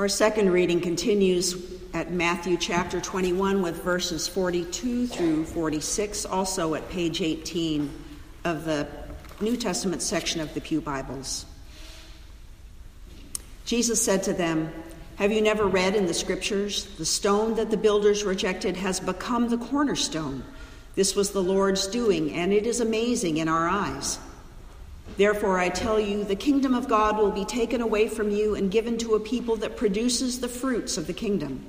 Our second reading continues at Matthew chapter 21 with verses 42 through 46, also at page 18 of the New Testament section of the Pew Bibles. Jesus said to them, Have you never read in the scriptures, the stone that the builders rejected has become the cornerstone? This was the Lord's doing, and it is amazing in our eyes. Therefore, I tell you, the kingdom of God will be taken away from you and given to a people that produces the fruits of the kingdom.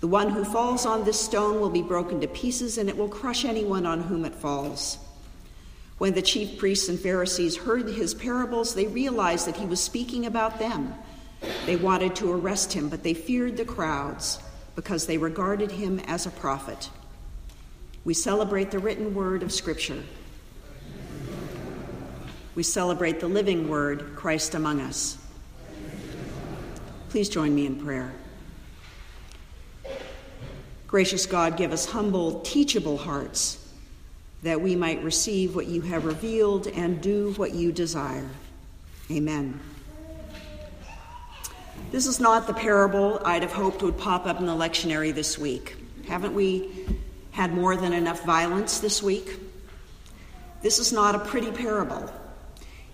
The one who falls on this stone will be broken to pieces, and it will crush anyone on whom it falls. When the chief priests and Pharisees heard his parables, they realized that he was speaking about them. They wanted to arrest him, but they feared the crowds because they regarded him as a prophet. We celebrate the written word of Scripture we celebrate the living word, Christ among us. Please join me in prayer. Gracious God, give us humble, teachable hearts that we might receive what you have revealed and do what you desire. Amen. This is not the parable I'd have hoped would pop up in the lectionary this week. Haven't we had more than enough violence this week? This is not a pretty parable.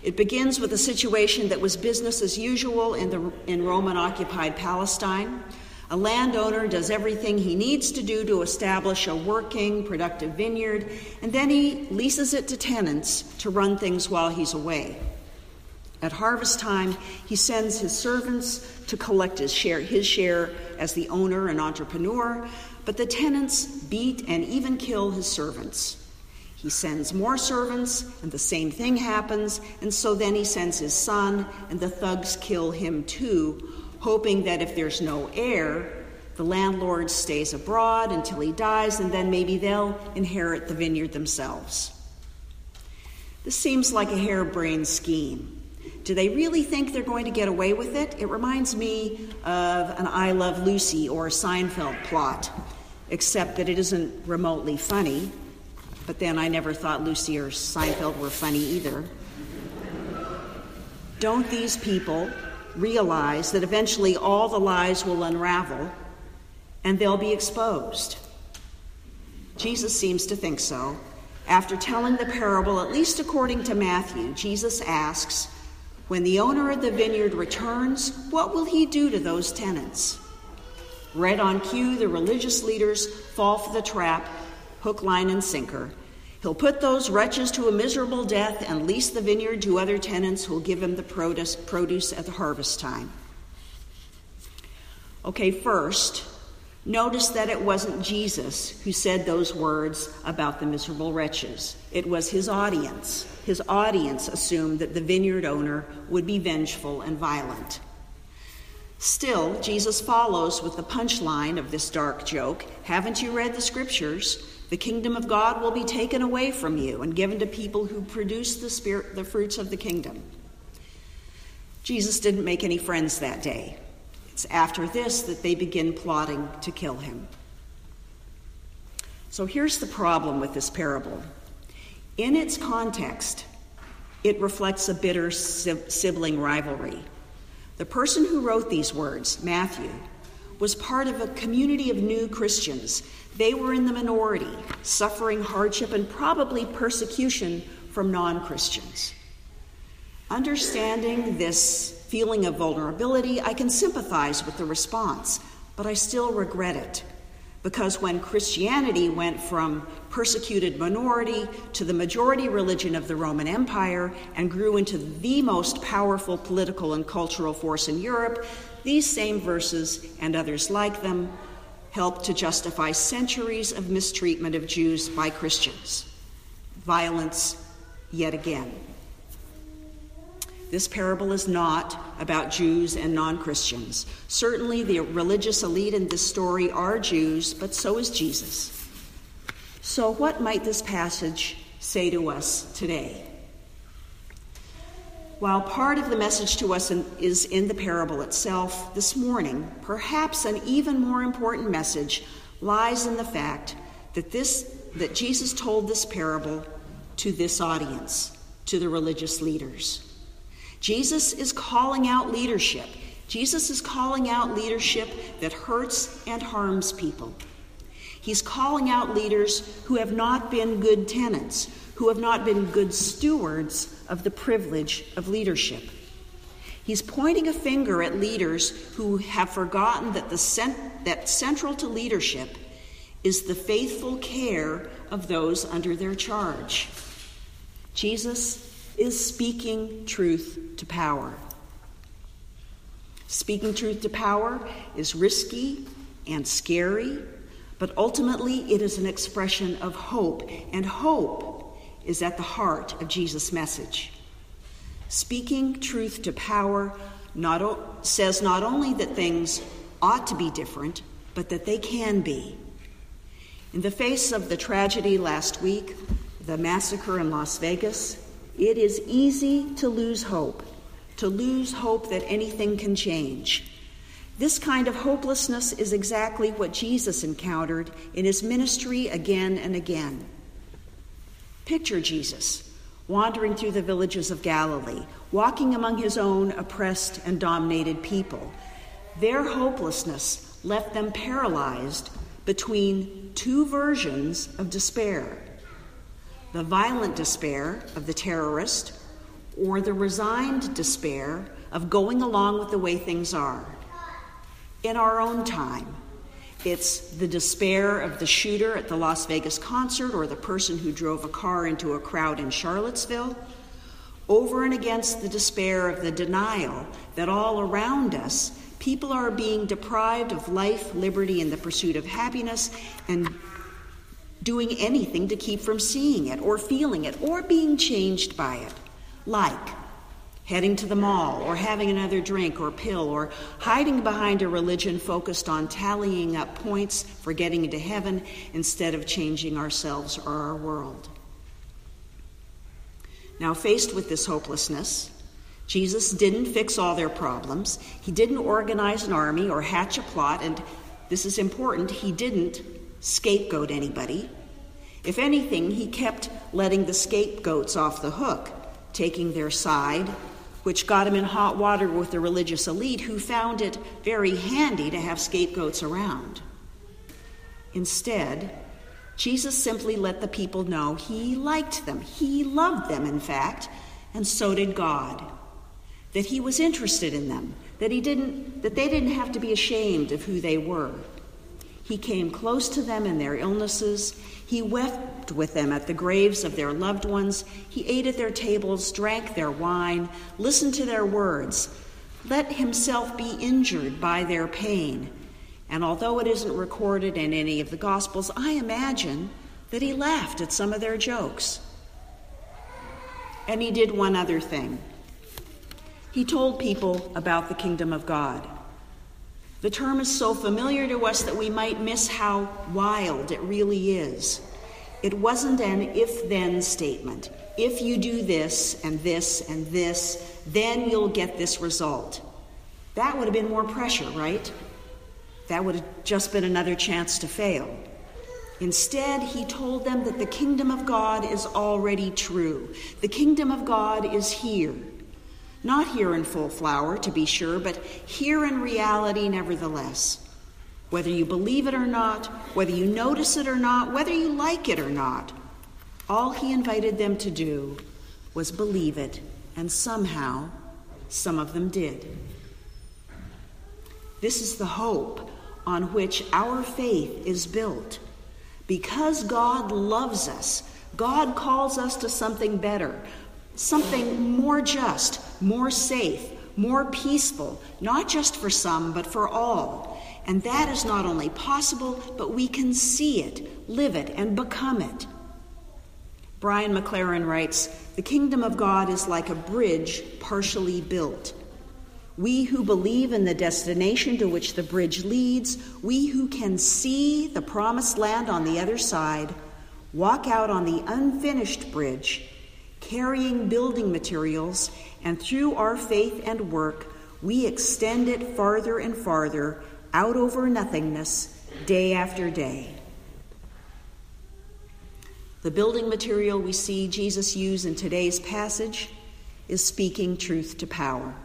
It begins with a situation that was business as usual in, the, in Roman occupied Palestine. A landowner does everything he needs to do to establish a working, productive vineyard, and then he leases it to tenants to run things while he's away. At harvest time, he sends his servants to collect his share, his share as the owner and entrepreneur, but the tenants beat and even kill his servants. He sends more servants, and the same thing happens, and so then he sends his son, and the thugs kill him too, hoping that if there's no heir, the landlord stays abroad until he dies, and then maybe they'll inherit the vineyard themselves. This seems like a harebrained scheme. Do they really think they're going to get away with it? It reminds me of an I Love Lucy or Seinfeld plot, except that it isn't remotely funny. But then I never thought Lucy or Seinfeld were funny either. Don't these people realize that eventually all the lies will unravel and they'll be exposed? Jesus seems to think so. After telling the parable, at least according to Matthew, Jesus asks, When the owner of the vineyard returns, what will he do to those tenants? Right on cue, the religious leaders fall for the trap hook, line, and sinker. He'll put those wretches to a miserable death and lease the vineyard to other tenants who'll give him the produce, at the harvest time. Okay, first, notice that it wasn't Jesus who said those words about the miserable wretches. It was his audience. His audience assumed that the vineyard owner would be vengeful and violent. Still, Jesus follows with the punchline of this dark joke Haven't you read the scriptures? The kingdom of God will be taken away from you and given to people who produce the spirit the fruits of the kingdom. Jesus didn't make any friends that day. It's after this that they begin plotting to kill him. So here's the problem with this parable. In its context, it reflects a bitter sibling rivalry. The person who wrote these words, Matthew, was part of a community of new Christians they were in the minority, suffering hardship and probably persecution from non Christians. Understanding this feeling of vulnerability, I can sympathize with the response, but I still regret it. Because when Christianity went from persecuted minority to the majority religion of the Roman Empire and grew into the most powerful political and cultural force in Europe, these same verses and others like them helped to justify centuries of mistreatment of Jews by Christians. Violence yet again. This parable is not about Jews and non Christians. Certainly, the religious elite in this story are Jews, but so is Jesus. So, what might this passage say to us today? While part of the message to us in, is in the parable itself, this morning, perhaps an even more important message lies in the fact that, this, that Jesus told this parable to this audience, to the religious leaders. Jesus is calling out leadership. Jesus is calling out leadership that hurts and harms people. He's calling out leaders who have not been good tenants, who have not been good stewards of the privilege of leadership. He's pointing a finger at leaders who have forgotten that, the cent- that central to leadership is the faithful care of those under their charge. Jesus is speaking truth to power. Speaking truth to power is risky and scary, but ultimately it is an expression of hope, and hope is at the heart of Jesus' message. Speaking truth to power not o- says not only that things ought to be different, but that they can be. In the face of the tragedy last week, the massacre in Las Vegas, it is easy to lose hope to lose hope that anything can change. This kind of hopelessness is exactly what Jesus encountered in his ministry again and again. Picture Jesus wandering through the villages of Galilee, walking among his own oppressed and dominated people. Their hopelessness left them paralyzed between two versions of despair the violent despair of the terrorist or the resigned despair of going along with the way things are. In our own time, it's the despair of the shooter at the Las Vegas concert or the person who drove a car into a crowd in Charlottesville, over and against the despair of the denial that all around us people are being deprived of life, liberty, and the pursuit of happiness, and doing anything to keep from seeing it or feeling it or being changed by it like heading to the mall or having another drink or pill or hiding behind a religion focused on tallying up points for getting into heaven instead of changing ourselves or our world. Now, faced with this hopelessness, Jesus didn't fix all their problems. He didn't organize an army or hatch a plot, and this is important, he didn't scapegoat anybody. If anything, he kept letting the scapegoats off the hook taking their side, which got him in hot water with the religious elite who found it very handy to have scapegoats around. Instead, Jesus simply let the people know he liked them. He loved them, in fact, and so did God. That he was interested in them, that he didn't that they didn't have to be ashamed of who they were. He came close to them in their illnesses. He wept with them at the graves of their loved ones. He ate at their tables, drank their wine, listened to their words, let himself be injured by their pain. And although it isn't recorded in any of the Gospels, I imagine that he laughed at some of their jokes. And he did one other thing he told people about the kingdom of God. The term is so familiar to us that we might miss how wild it really is. It wasn't an if then statement. If you do this and this and this, then you'll get this result. That would have been more pressure, right? That would have just been another chance to fail. Instead, he told them that the kingdom of God is already true. The kingdom of God is here. Not here in full flower, to be sure, but here in reality, nevertheless. Whether you believe it or not, whether you notice it or not, whether you like it or not, all he invited them to do was believe it, and somehow, some of them did. This is the hope on which our faith is built. Because God loves us, God calls us to something better, something more just, more safe, more peaceful, not just for some, but for all. And that is not only possible, but we can see it, live it, and become it. Brian McLaren writes The kingdom of God is like a bridge partially built. We who believe in the destination to which the bridge leads, we who can see the promised land on the other side, walk out on the unfinished bridge carrying building materials, and through our faith and work, we extend it farther and farther out over nothingness day after day. The building material we see Jesus use in today's passage is speaking truth to power.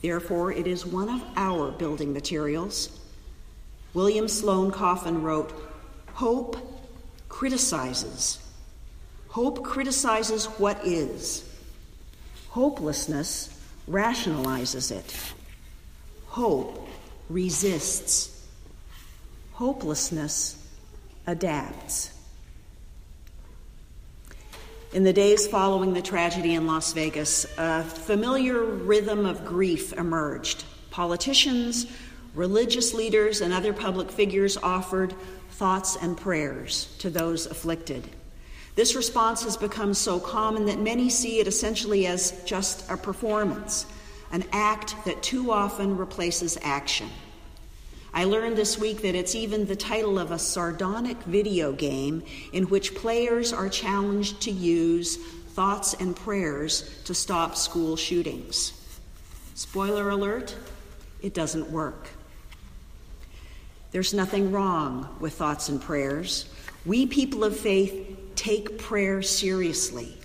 Therefore, it is one of our building materials. William Sloane Coffin wrote Hope criticizes. Hope criticizes what is. Hopelessness rationalizes it. Hope resists. Hopelessness adapts. In the days following the tragedy in Las Vegas, a familiar rhythm of grief emerged. Politicians, religious leaders, and other public figures offered thoughts and prayers to those afflicted. This response has become so common that many see it essentially as just a performance, an act that too often replaces action. I learned this week that it's even the title of a sardonic video game in which players are challenged to use thoughts and prayers to stop school shootings. Spoiler alert, it doesn't work. There's nothing wrong with thoughts and prayers. We people of faith take prayer seriously.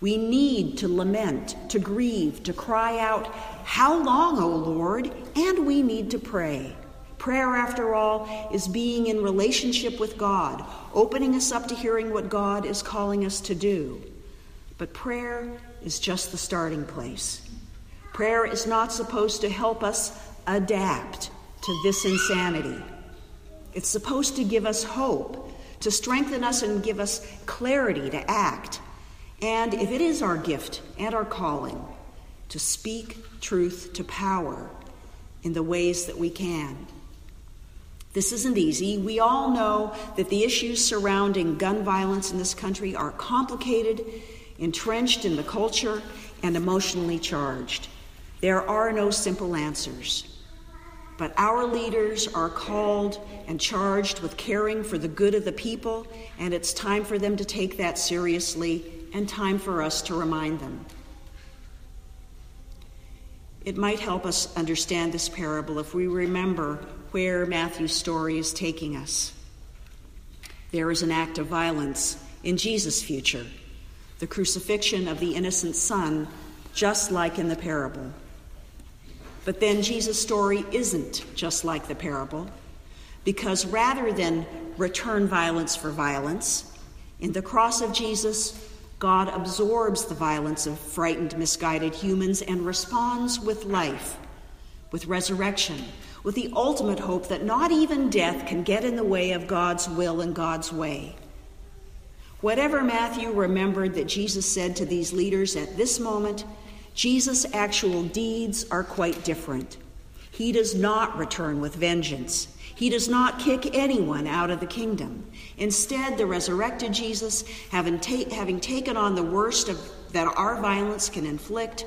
We need to lament, to grieve, to cry out, How long, O Lord? And we need to pray. Prayer, after all, is being in relationship with God, opening us up to hearing what God is calling us to do. But prayer is just the starting place. Prayer is not supposed to help us adapt to this insanity. It's supposed to give us hope, to strengthen us and give us clarity to act. And if it is our gift and our calling, to speak truth to power in the ways that we can. This isn't easy. We all know that the issues surrounding gun violence in this country are complicated, entrenched in the culture, and emotionally charged. There are no simple answers. But our leaders are called and charged with caring for the good of the people, and it's time for them to take that seriously and time for us to remind them. It might help us understand this parable if we remember where Matthew's story is taking us. There is an act of violence in Jesus' future, the crucifixion of the innocent son, just like in the parable. But then Jesus' story isn't just like the parable, because rather than return violence for violence, in the cross of Jesus, God absorbs the violence of frightened, misguided humans and responds with life, with resurrection, with the ultimate hope that not even death can get in the way of God's will and God's way. Whatever Matthew remembered that Jesus said to these leaders at this moment, Jesus' actual deeds are quite different. He does not return with vengeance. He does not kick anyone out of the kingdom. Instead, the resurrected Jesus, having, ta- having taken on the worst of, that our violence can inflict,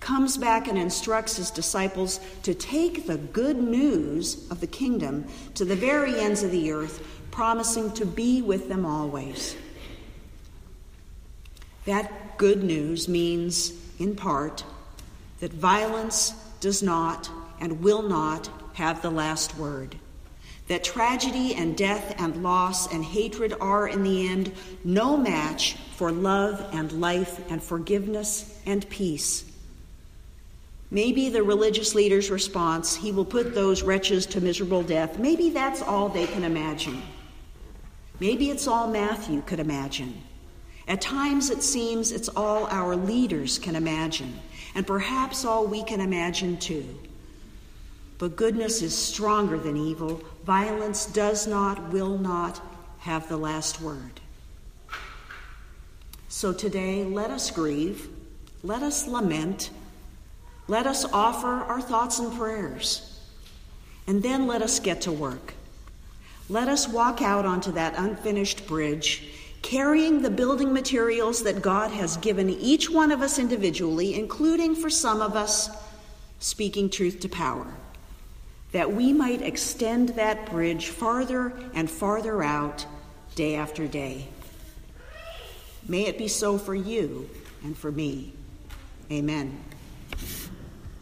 comes back and instructs his disciples to take the good news of the kingdom to the very ends of the earth, promising to be with them always. That good news means, in part, that violence does not and will not have the last word. That tragedy and death and loss and hatred are, in the end, no match for love and life and forgiveness and peace Maybe the religious leader's response, he will put those wretches to miserable death, maybe that's all they can imagine. Maybe it's all Matthew could imagine. At times it seems it's all our leaders can imagine, and perhaps all we can imagine too. But goodness is stronger than evil. Violence does not, will not have the last word. So today, let us grieve, let us lament let us offer our thoughts and prayers. And then let us get to work. Let us walk out onto that unfinished bridge, carrying the building materials that God has given each one of us individually, including for some of us, speaking truth to power, that we might extend that bridge farther and farther out day after day. May it be so for you and for me. Amen.